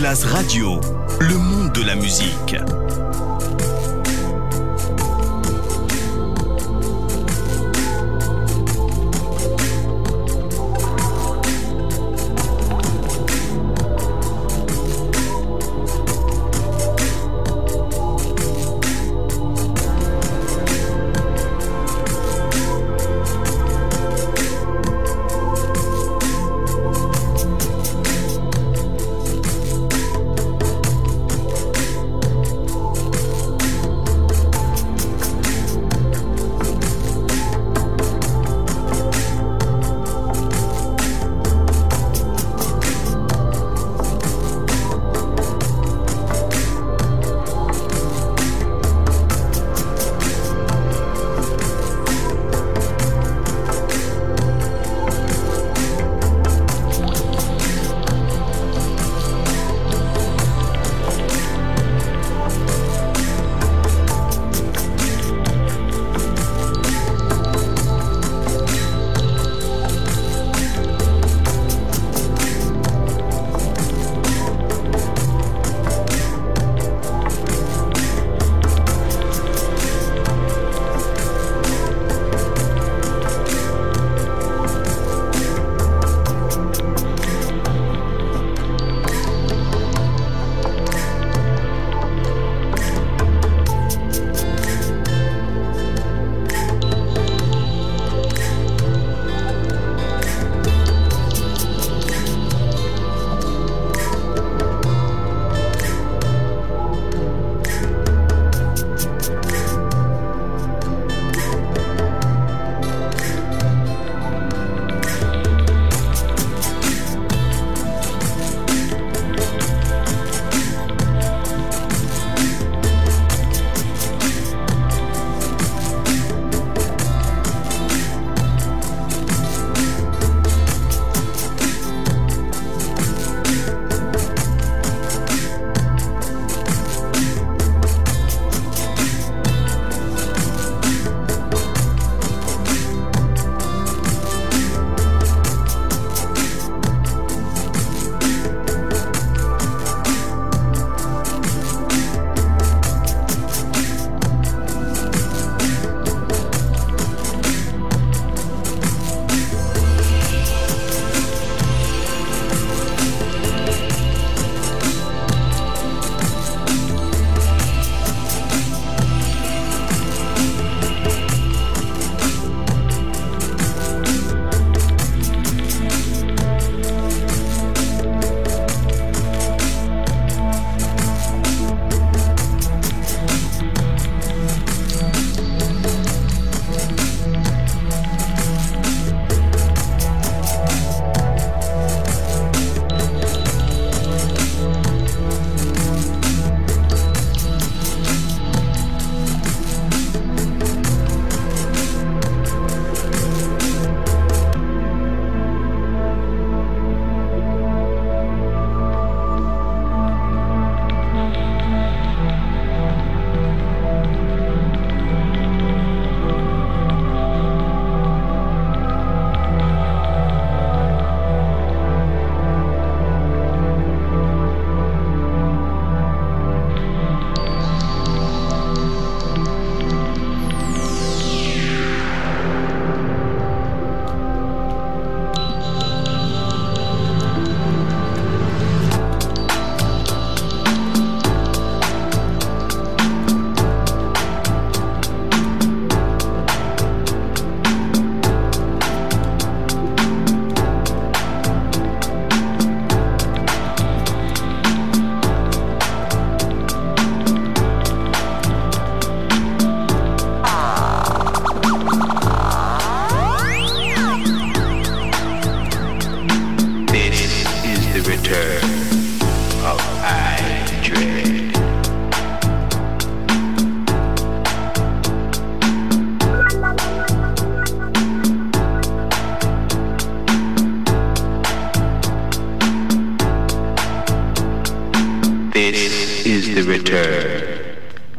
Masterclass Radio,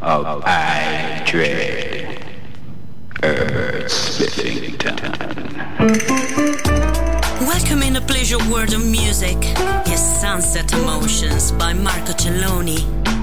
of I Dread Earth. Welcome in pleasure world of music. Yes, Sunset Emotions by Marco Celloni.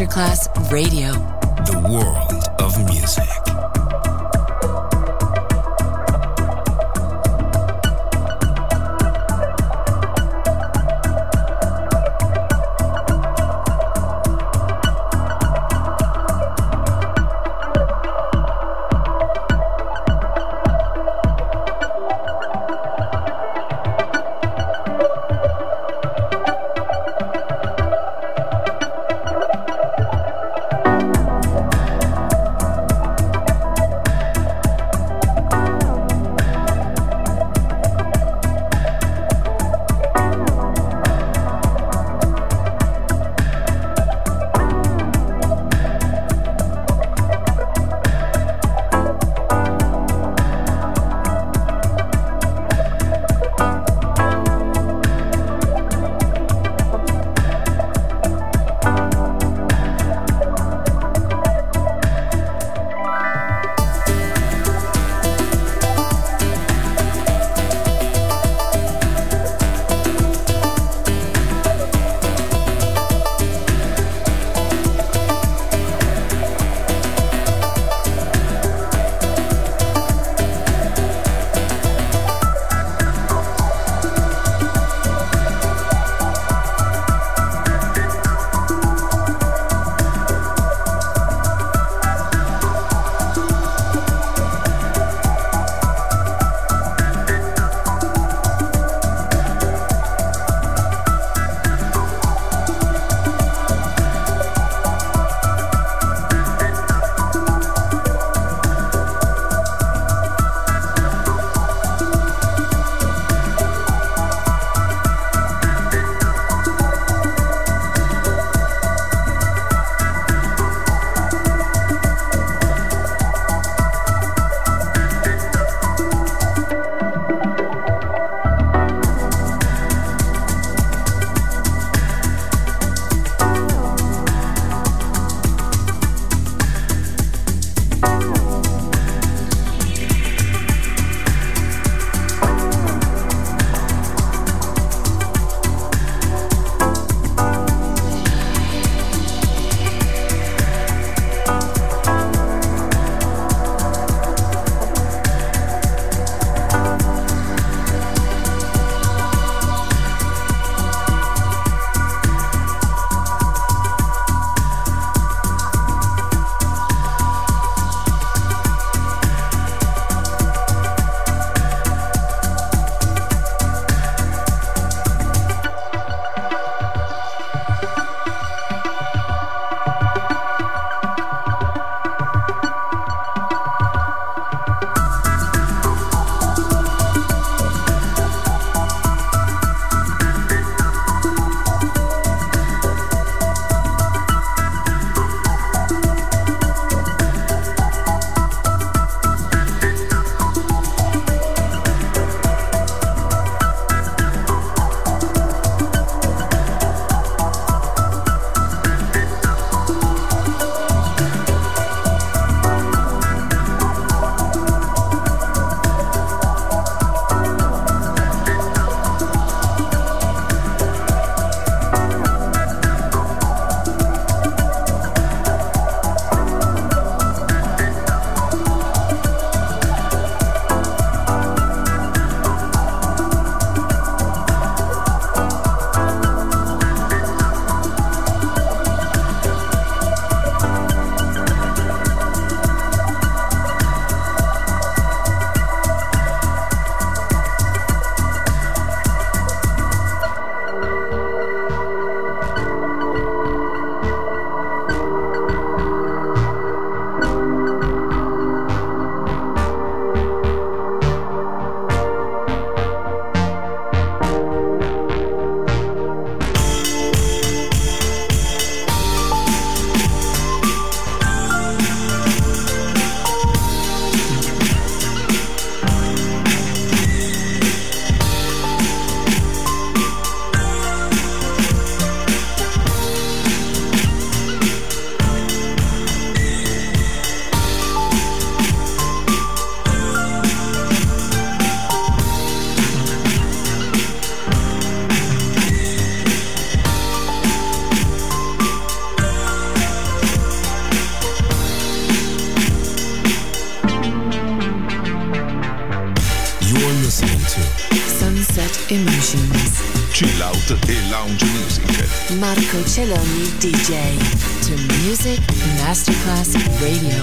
Masterclass Celloni DJ. To Music Masterclass Radio.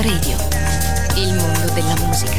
Radio. Il mondo della musica.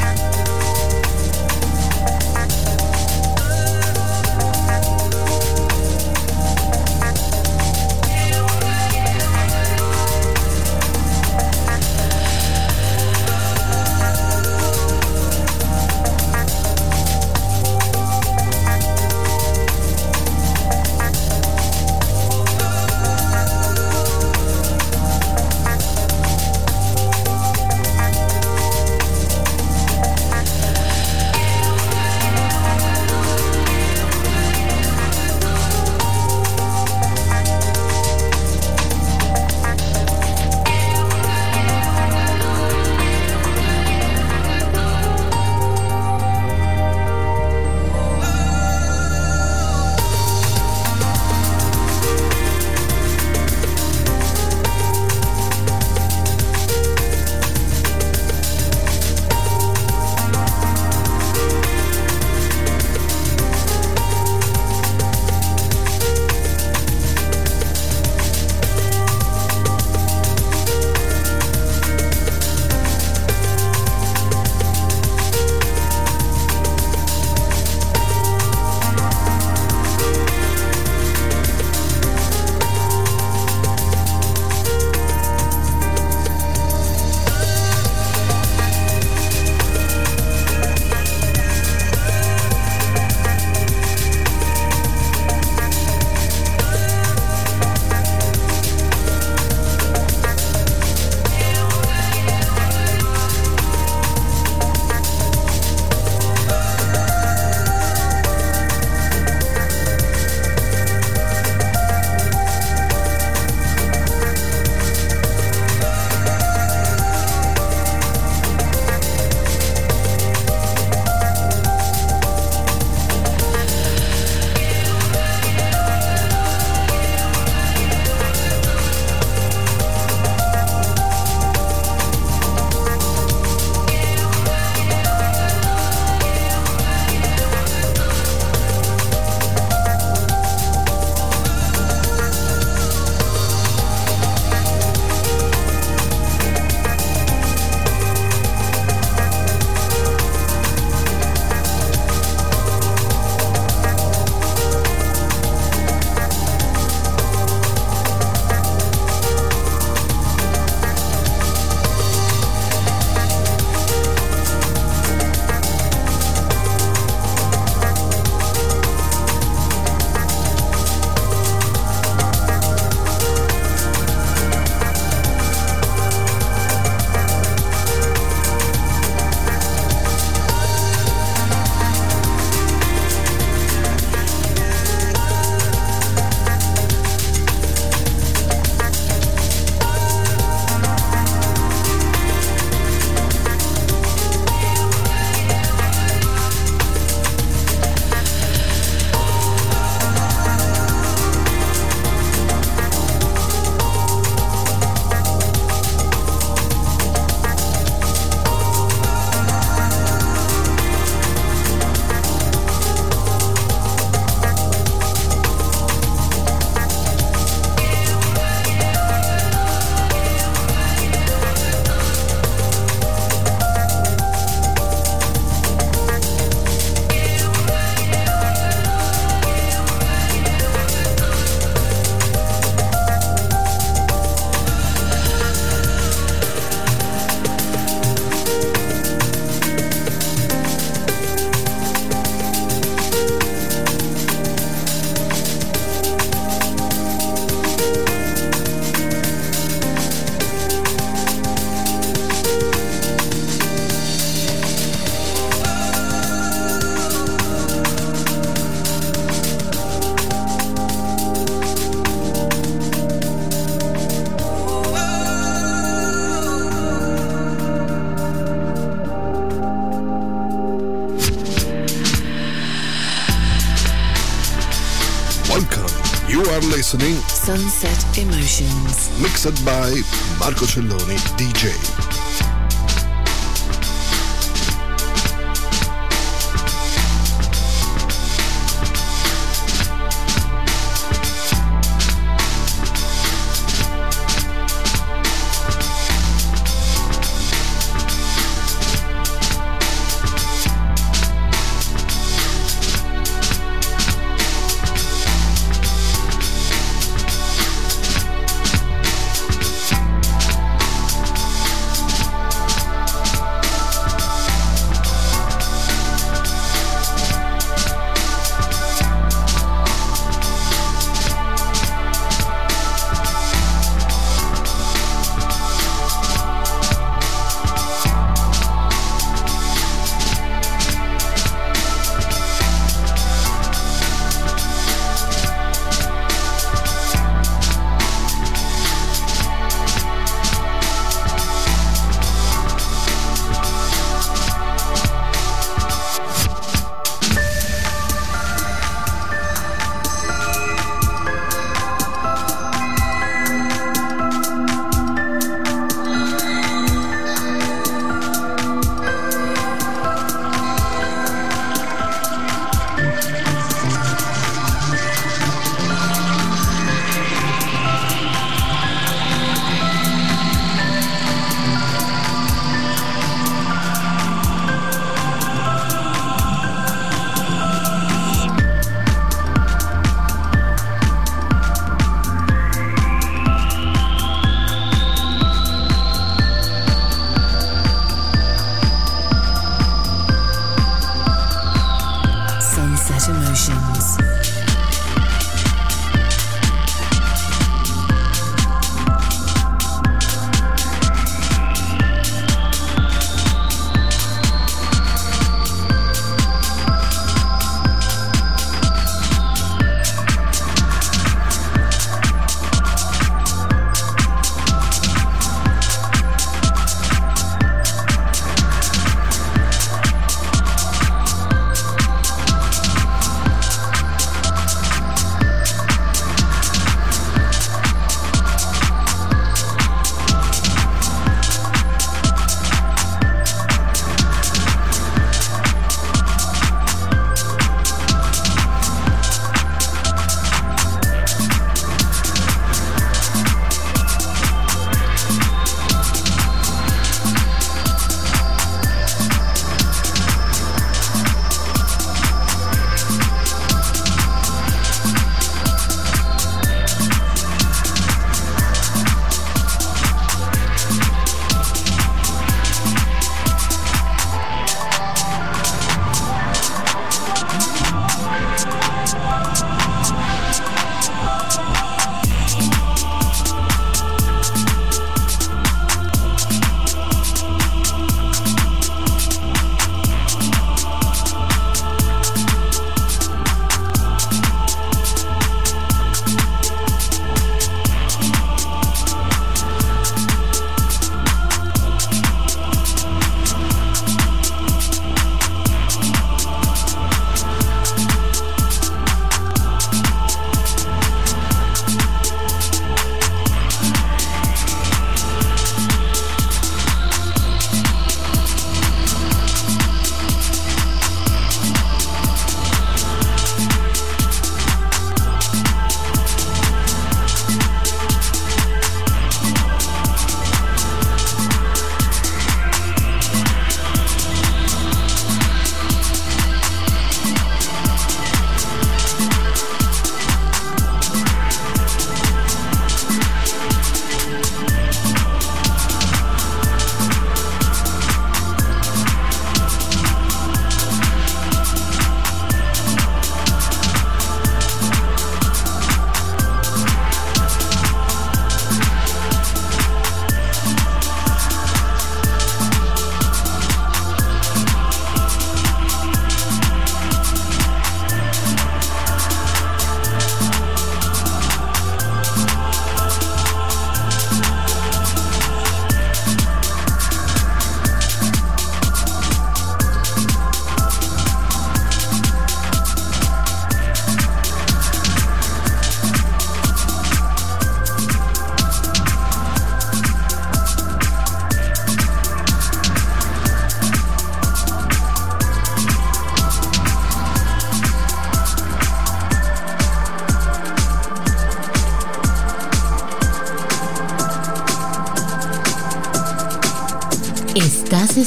Emotions. mixed by Marco Celloni DJ.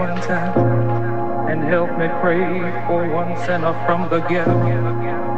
One time and help me pray for one sinner from the ghetto.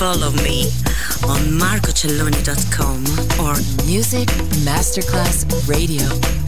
Follow me on marcocelloni.com or Music Masterclass Radio.